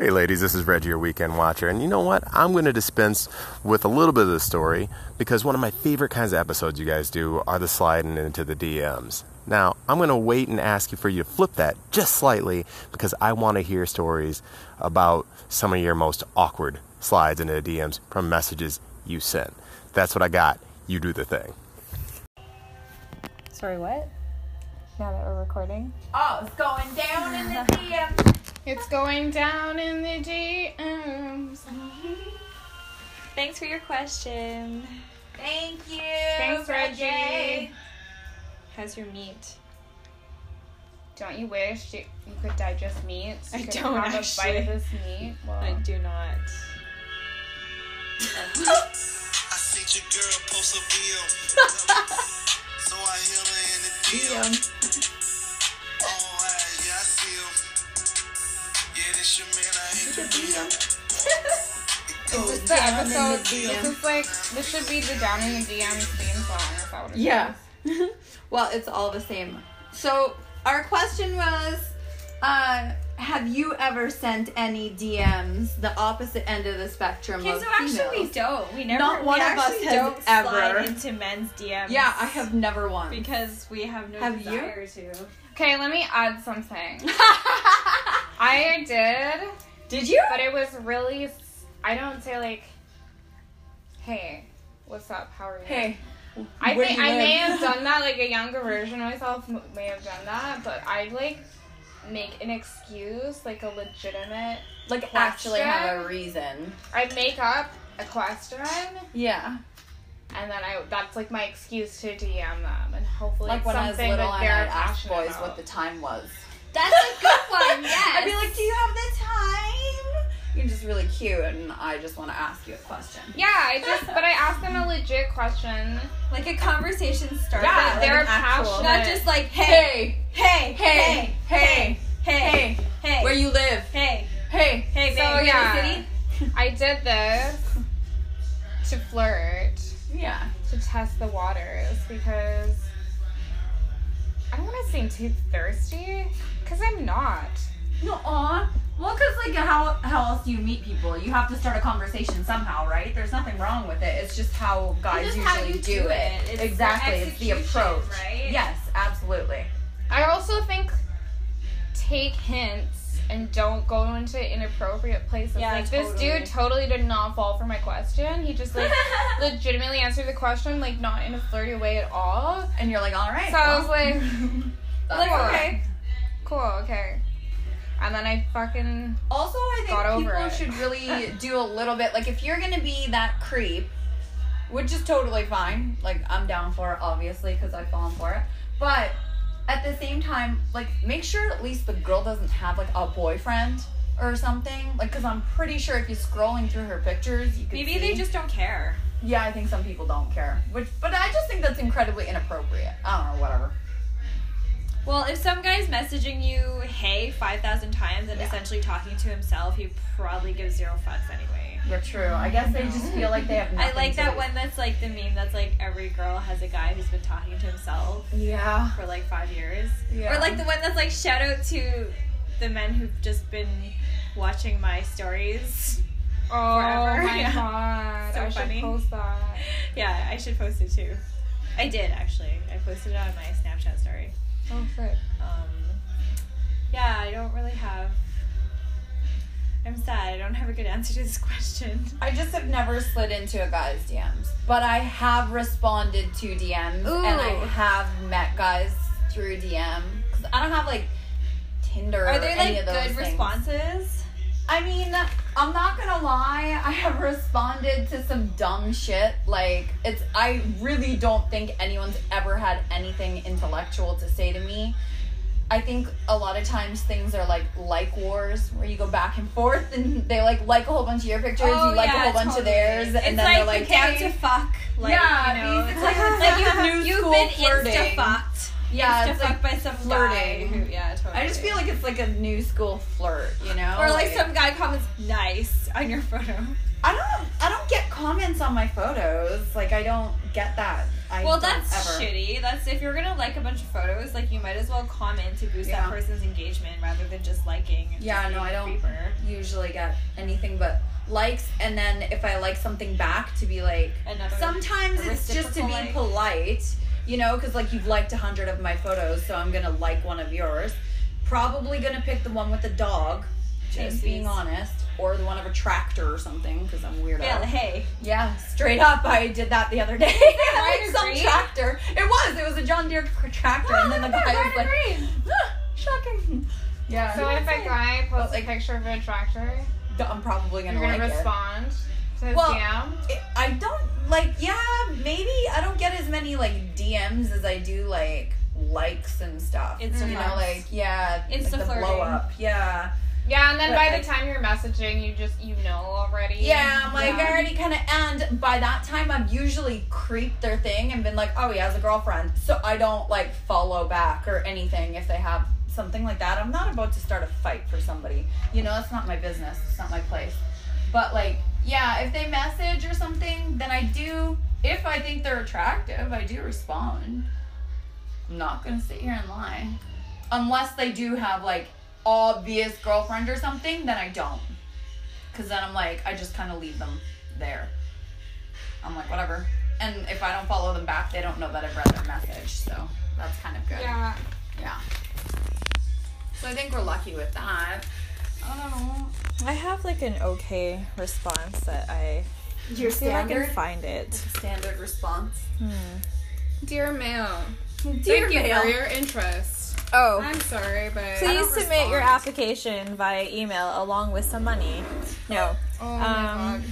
Hey, ladies, this is Reggie, your weekend watcher. And you know what? I'm going to dispense with a little bit of the story because one of my favorite kinds of episodes you guys do are the sliding into the DMs. Now, I'm going to wait and ask you for you to flip that just slightly because I want to hear stories about some of your most awkward slides into the DMs from messages you sent. That's what I got. You do the thing. Sorry, what? Now that we're recording. Oh, it's going down in the DM. It's going down in the DMs. Thanks for your question. Thank you. Thanks, Reggie. How's your meat? Don't you wish you, you could digest meat? I don't have a bite actually. of this meat. Well, I do not. I seen your girl post a bill. so I hit her in the DM. Oh, I, yeah, I see him. Yeah, this your man, I hit the DM. this is the episode. This is like this should be the down in the DMs theme song. Is that Yeah. well, it's all the same. So our question was, uh, have you ever sent any DMs the opposite end of the spectrum Okay, so actually we don't. We never. Not one we of us has don't ever. slide into men's DMs. Yeah, I have never once. because we have no Have you? desire to. Okay, let me add something. I did, Did you? but it was really. I don't say like, "Hey, what's up? How are you?" Hey. I think I may have done that. Like a younger version of myself may have done that, but I like make an excuse, like a legitimate. Like actually have a reason. I make up a question, Yeah. and then I that's like my excuse to DM them, and hopefully Like it's when I was something little that and they're I'd ask boys about. what the time was. That's a good one. Yes. I'd be like, "Do you have the time?" You're just really cute, and I just want to ask you a question. yeah, I just but I asked them a legit question. like a conversation starter. Yeah, like they're an passionate. not just like hey, Hey, hey, hey, hey, hey, hey, hey, where you live? hey, Hey, hey, babe, So, we're yeah. in the city. I did this to flirt. yeah. to test the waters because I don't want to seem too thirsty because I'm not. No, aw. Well, because, like, how, how else do you meet people? You have to start a conversation somehow, right? There's nothing wrong with it. It's just how guys just usually how you do, do it. it. It's the exactly. It's the approach. right? Yes, absolutely. I also think take hints and don't go into inappropriate places. Yeah, like this dude totally did not fall for my question. He just like legitimately answered the question like not in a flirty way at all. And you're like, all right. So I was well, like, That's cool. okay. cool, okay. And then I fucking Also, I think people should really do a little bit. Like, if you're gonna be that creep, which is totally fine. Like, I'm down for it, obviously, because I've fallen for it. But at the same time, like, make sure at least the girl doesn't have like a boyfriend or something. Like, because I'm pretty sure if you're scrolling through her pictures, you can Maybe they just don't care. Yeah, I think some people don't care. Which, but I just think that's incredibly inappropriate. I don't know, whatever. Well, if some guy's messaging you "Hey" five thousand times and Yeah. essentially talking to himself, he probably gives zero fucks anyway. You're true. I guess they just feel like they have. I like that one that's like the meme that's like every girl has a guy who's been talking to himself Yeah. for like five years. Yeah. Or like the one that's like shout out to the men who've just been watching my stories. Oh Forever. my Yeah. god. So I should funny. post that. Yeah, I should post it too. I did actually. I posted it on my Snapchat story. Oh sick. Um, yeah, I don't really have. I'm sad. I don't have a good answer to this question. I just have never slid into a guy's DMs, but I have responded to DMs and I have met guys through DM because I don't have like Tinder Are or there any like of those good things. responses? I mean, I'm not gonna lie. I have responded to some dumb shit. Like it's. I really don't think anyone's ever had anything intellectual to say to me. I think a lot of times things are like like wars where you go back and forth and they like like a whole bunch of your pictures, oh, you like a whole bunch of theirs, and Oh, then like they're like, the down hey, to fuck. Like, Yeah, you know, it's like, it's like like you've, new you've been flirting. insta fucked. Yeah, it's like by some flirting. who, yeah, totally. I just feel like it's like a new school flirt, you know? or like some guy comments nice on your photo. I don't I don't get comments on my photos. Like I don't get that. I well, that's ever. shitty. That's if you're gonna like a bunch of photos, like you might as well comment to boost Yeah. that person's engagement rather than just liking. Yeah, just no, I don't creeper. usually get anything but likes, and then if I like something back, to be like. Another. Sometimes it's just to be like. polite, you know, because like you've liked a hundred of my photos, so I'm gonna like one of yours. Probably gonna pick the one with the dog, just being honest, or the one of a tractor or something, because I'm weird. Yeah, the hay. Yeah, straight up. I did that the other day. Bright like some green? tractor. It was. It was a John Deere tractor, and then the guy was like, "Ah, "Shocking." Yeah. So if a guy posts like- a picture of a tractor, I'm probably gonna you're gonna like it. respond to his Well, DM. It- I don't like. Yeah, maybe I don't get as many like DMs as I do like likes and stuff. It's you know, like yeah, Insta like the flirting. blow up. Yeah. Yeah, and then But, by like- the time you're messaging, you just you know already. Yeah, I'm like Yeah. I already kind of, and by that time I've usually creeped their thing and been like, oh, he has a girlfriend, so I don't like follow back or anything if they have something like that. I'm not about to start a fight for somebody. You know, that's not my business. It's not my place. But like, yeah, if they message or something, then I do. If I think they're attractive, I do respond. I'm not gonna sit here and lie, unless they do have like obvious girlfriend or something. Then I don't. Cause then I'm like, I just kind of leave them there. I'm like, whatever. And if I don't follow them back, they don't know that I've read their message. So that's kind of good. Yeah. Yeah. So I think we're lucky with that. I don't know. I have like an okay response that I Your see if I standard can find it. standard response. Hmm. Dear Mail, Dear thank you mail. for your interest. Oh, I'm sorry, but please don't submit your application via email along with some money. No, oh my um, god.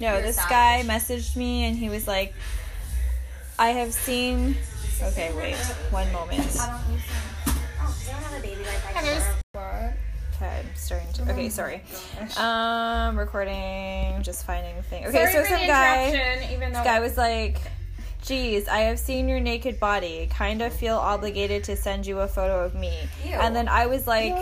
no. You're this savage. guy messaged me and he was like, "I have seen." Okay, wait, one moment. Heather's what? Okay, I'm starting to. Okay, sorry. Um, recording, just finding the thing. Okay, Sorry so for some the guy. interruption, even though This guy was like, Geez, I have seen your naked body. Kind of feel obligated to send you a photo of me. And then I was like,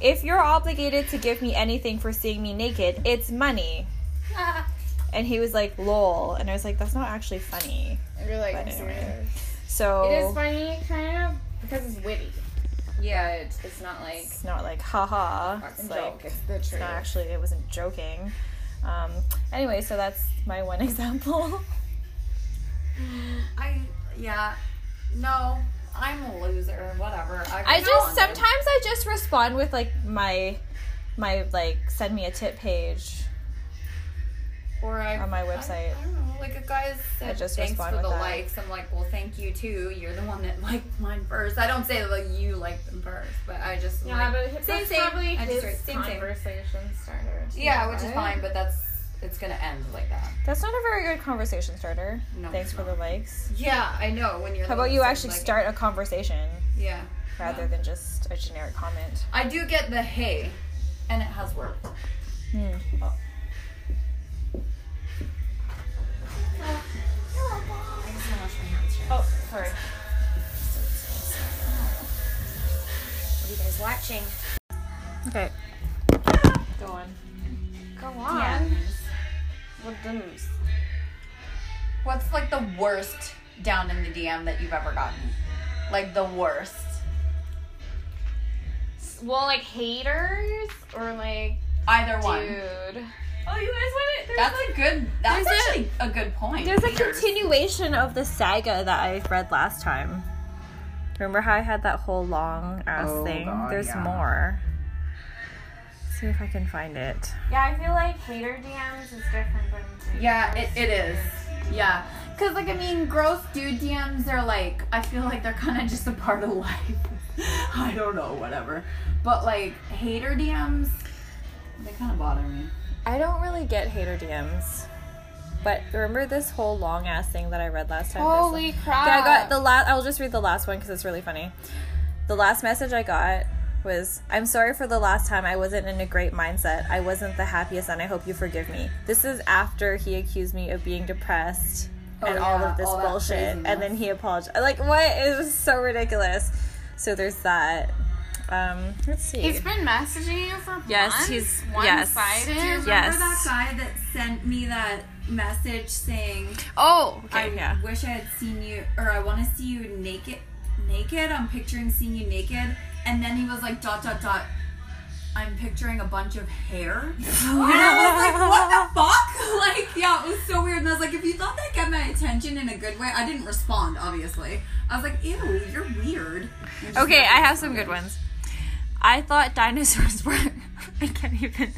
If you're obligated to give me anything for seeing me naked, it's money. and he was like, lol. And I was like, That's not actually funny. And you're like, But anyway. serious. So it is funny, kind of, because it's witty. Yeah, it's, it's not like it's not like, haha. It's joke. like, It's the truth. it's not actually, it wasn't joking. Um, anyway, so that's my one example. I yeah. No, I'm a loser. Whatever. I, I just sometimes I just respond with like my my like send me a tip page. Or I on my website. I, I don't know. Like a guy said, I just thanks respond for the that. likes. I'm like, well, thank you too. You're the one that liked mine first. I don't say that like you liked them first, but I just Yeah, like, but same, that's same. probably I just his write same, same. conversation starter. Yeah, which is fine, but that's it's gonna end like that. That's not a very good conversation starter. No, Thanks it's for the likes. Yeah, I know. When you're How about you actually like- start a conversation Yeah. rather Yeah. than just a generic comment? I do get the hey, and it has worked. Hmm. I the worst down in the DM that you've ever gotten? Like the worst. Well, like haters or like Either one. dude. Oh, you guys want it? That's a good. That's There's a- actually a, good point. There's a Haters. continuation of the saga that I read last time. Remember how I had that whole long ass Oh, thing? God, There's yeah. more. see if I can find it. Yeah, I feel like hater DMs is different than Yeah, it, it is. Yeah. Cause like I mean, gross dude DMs are like I feel like they're kind of just a part of life. I don't know, whatever. But like hater DMs, they kind of bother me. I don't really get hater DMs. But remember this whole long ass thing that I read last time? This- Holy crap! Yeah, I got the last. I'll just read the last one because it's really funny. The last message I got was, "I'm sorry for the last time I wasn't in a great mindset. I wasn't the happiest, and I hope you forgive me." This is after he accused me of being depressed and Oh, all of this all bullshit, and then he apologized. Like, what? It was so ridiculous. So there's that. Um, let's see. He's been messaging you for Yes, months. he's- one yes. sided. Yes. Remember that guy that sent me that message saying, Oh, Okay, I yeah. wish I had seen you, or I want to see you naked. Naked? I'm picturing seeing you naked. And then he was like, dot, dot, dot. I'm picturing a bunch of hair. and I was like, what the fuck? Yeah, it was so weird. And I was like, if you thought that got my attention in a good way, I didn't respond, obviously. I was like, ew, you're weird. Okay, I have some good ones. I thought dinosaurs were. I can't even.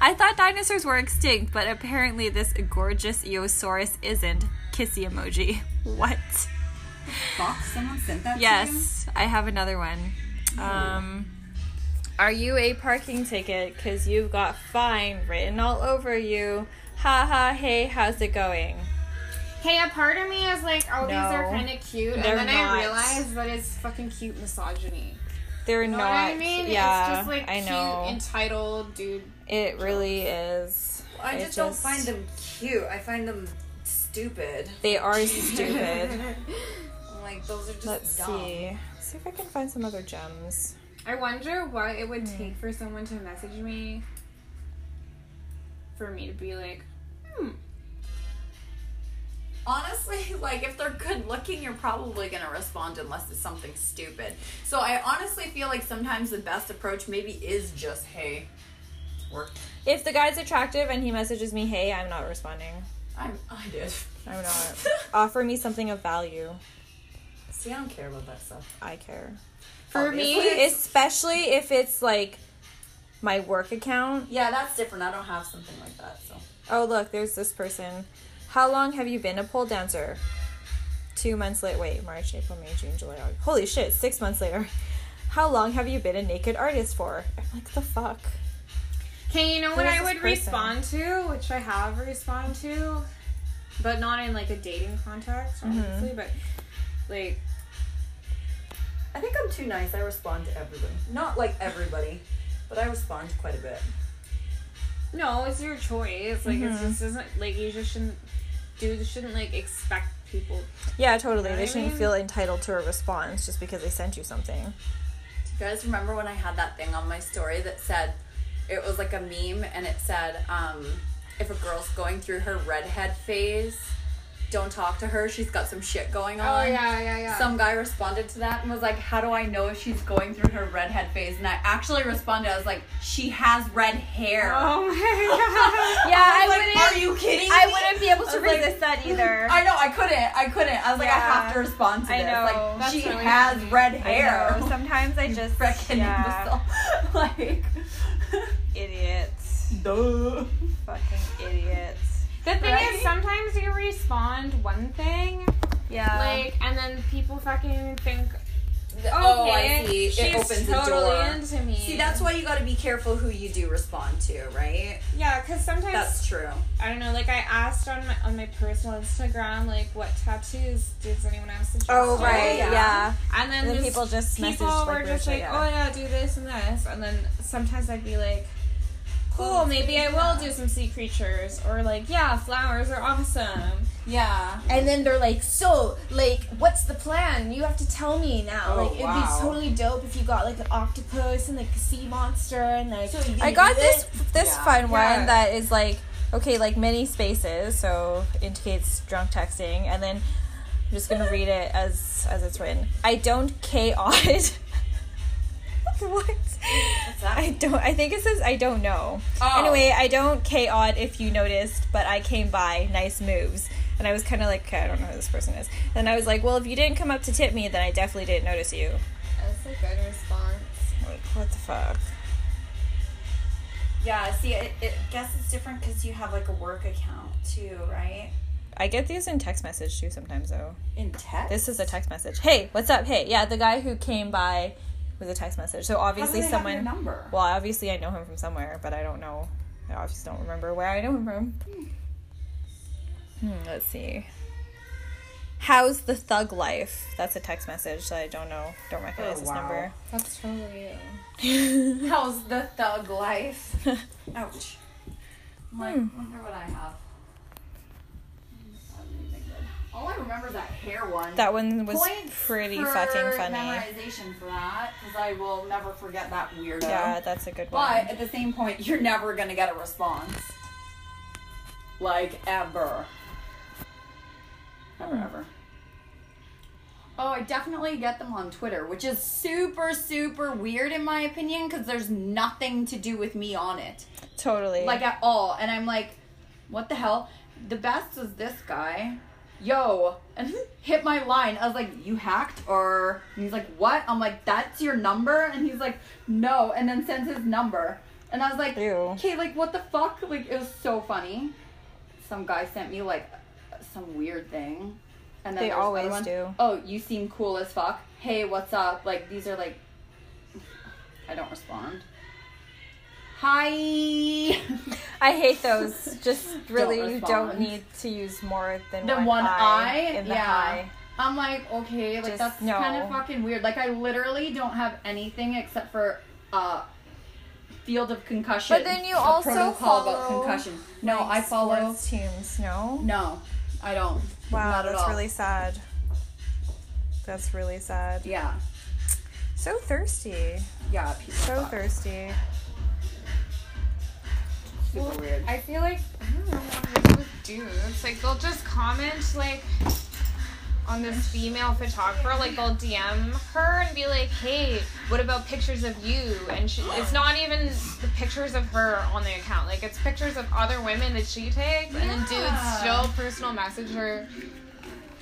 I thought dinosaurs were extinct, but apparently this gorgeous Eosaurus isn't. Kissy emoji. What? Fuck, someone sent that to you? Yes, I have another one. Um, are you a parking ticket? Cause you've got fine written all over you. Ha ha. Hey, how's it going? Hey, a part of me is like, oh, these are kind of cute, and then not. I realize that it's fucking cute misogyny. They're You know not. what I mean? Yeah, it's just like I cute, know. entitled dude. it really is. I It just don't find them cute. I find them stupid. They are stupid. I'm like those are just Let's dumb. see. See if I can find some other gems. I wonder what it would hmm. take for someone to message me for me to be like, hmm. Honestly, like if they're good looking, you're probably gonna respond unless it's something stupid. So I honestly feel like sometimes the best approach maybe is just hey, work. If the guy's attractive and he messages me, hey, I'm not responding. I'm I did. I'm not. Offer me something of value. See, I don't care about that stuff. I care. For Obviously. me, Especially if it's like my work account. Yeah, that's different. I don't have something like that. So Oh, look, there's this person. How long have you been a pole dancer? Two months late. Wait, March, April, May, June, July, August. Holy shit, six months later. How long have you been a naked artist for? I'm like, the fuck? Okay, you know what I would person? respond to, which I have responded to, but not in like a dating context, Mm-hmm. obviously, but like I think I'm too nice. I respond to everybody. Not like everybody, but I respond to quite a bit. No, it's your choice. Like Mm-hmm. it just isn't like you just shouldn't dudes shouldn't like expect people. Yeah, totally. know They shouldn't mean? feel entitled to a response just because they sent you something. Do you guys remember when I had that thing on my story that said it was like a meme and it said, um, if a girl's going through her redhead phase, don't talk to her. She's got some shit going oh, on. Oh yeah, yeah, yeah. Some guy responded to that and was like, How do I know if she's going through her redhead phase? And I actually responded, I was like, She has red hair. Oh my god. Yeah, I, I like, wouldn't. Are you kidding me? I wouldn't be able to I was like- that either. I know, I couldn't. I couldn't. I was like, I have to respond to I this. know. Like, That's she really has funny. red I hair. know. Sometimes I just Freaking yeah, like, idiots, duh. fucking idiots. The thing Right? is, sometimes you respond one thing, Yeah. like, and then people fucking think, Oh, I see. It she's opens the totally door. into me. See, that's why you gotta be careful who you do respond to, right? yeah, because sometimes That's true. I don't know. Like I asked on my on my personal Instagram, like what tattoos does anyone have suggested? oh right, yeah. yeah. And then, And then just- people just people message were like just weird like, shit, oh yeah. yeah, do this and this, and then sometimes I'd be like, cool, Oh, maybe I will do some sea creatures, or like, yeah, flowers are awesome. Yeah. And then they're like, so, like, what's the plan? You have to tell me now. Oh, like, it'd wow. be totally dope if you got like an octopus and like a sea monster and like. So I got this this Yeah. fun Yeah. one that is like okay, like many spaces, so indicates drunk texting, and then I'm just gonna read it as as it's written. I don't K odd. what? I don't. I think it says I don't know. Oh. Anyway, I don't K odd if you noticed, but I came by. Nice moves. And I was kind of like, okay, I don't know who this person is. And I was like, well, if you didn't come up to tip me, then I definitely didn't notice you. That's a good response. Like, what the fuck? Yeah, see, it, it guess it's different because you have like a work account too, right? I get these in text message too sometimes though. In text. This is a text message. Hey, what's up? Hey, yeah, the guy who came by was a text message. So How do obviously have someone. your number. Well, obviously I know him from somewhere, but I don't know. I obviously don't remember where I know him from. Hmm, let's see. How's the thug life? That's a text message that I don't know. Don't recognize Oh, this wow. number. That's totally you. How's the thug life? Ouch. I'm like, Hmm. wonder what I have. Not anything good. All I remember is that hair one. That one was Points pretty fucking funny. Memorization for that, because I will never forget that weirdo. Yeah, that's a good one. But at the same point, you're never gonna get a response. Like ever. Ever, hmm. ever. Oh, I definitely get them on Twitter, which is super, super weird in my opinion, because there's nothing to do with me on it. Totally. Like at all. And I'm like, what the hell? The best is this guy. Yo, and hit my line. I was like, you hacked? Or and he's like, what? I'm like, that's your number? And he's like, no. And then sends his number. And I was like, okay, like what the fuck? Like it was so funny. Some guy sent me like some weird thing. And then They always one, do. Oh, you seem cool as fuck. Hey, what's up? Like these are like I don't respond. Hi. I hate those. Just really, you don't need to use more than the one, one eye, in the yeah. high. I'm like, okay, like Just that's no. kind of fucking weird. Like I literally don't have anything except for uh field of concussion. But then you also protocol about follow, concussion. No, like, I follow. teams. No. No, I don't. Wow, that's all. really sad. That's really sad. Yeah, So thirsty. yeah. So fuck. thirsty. Super weird. I feel like I don't know what it is with dudes. Like they'll just comment like on this female photographer, like they'll DM her and be like, "Hey, what about pictures of you?" And she, it's not even the pictures of her on the account. Like it's pictures of other women that she tags, and then dudes still personal message her,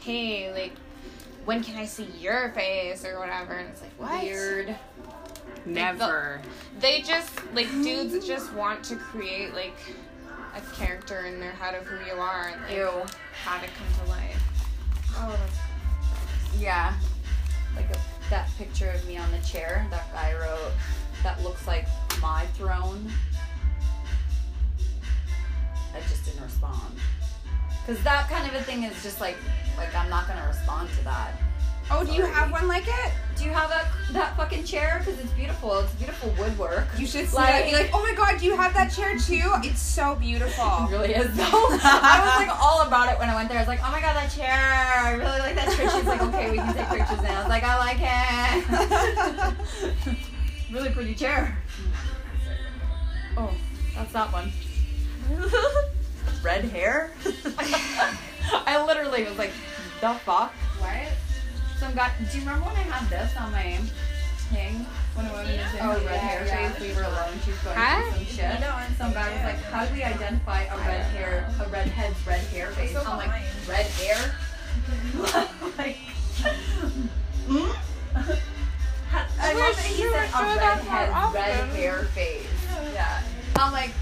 "Hey, like." When can I see your face or whatever? And it's like, what? Weird. Never. They just like dudes just want to create like a character in their head of who you are and like Ew. have it come to life. Oh, that's Yeah. Like a, that picture of me on the chair. That guy wrote. That looks like my throne. I just didn't respond. Cause that kind of a thing is just like, like I'm not gonna respond to that. Oh, do you have one like it? Do you have that that fucking chair? Cause it's beautiful. It's beautiful woodwork. You should see Like- that. Be like, oh my god, do you have that chair too? It's so beautiful. It really is though. I was like all about it when I went there. I was like, oh my god, that chair! I really like that chair. She's like, okay, we can take pictures now. I was like, I like it. really pretty chair. Oh, that's that one. Red hair. I literally was like, the fuck. What? Some guy. Do you remember when I had this on my thing? When a woman is in Oh, her red hair yeah. phase, we were alone. She was going Huh? through some shit. some guy was like, "How do we identify a red hair, a redhead's red hair phase?" so I'm like. "Red hair." like, hmm? I love that he said a redhead's red hair phase. Yeah. I'm like,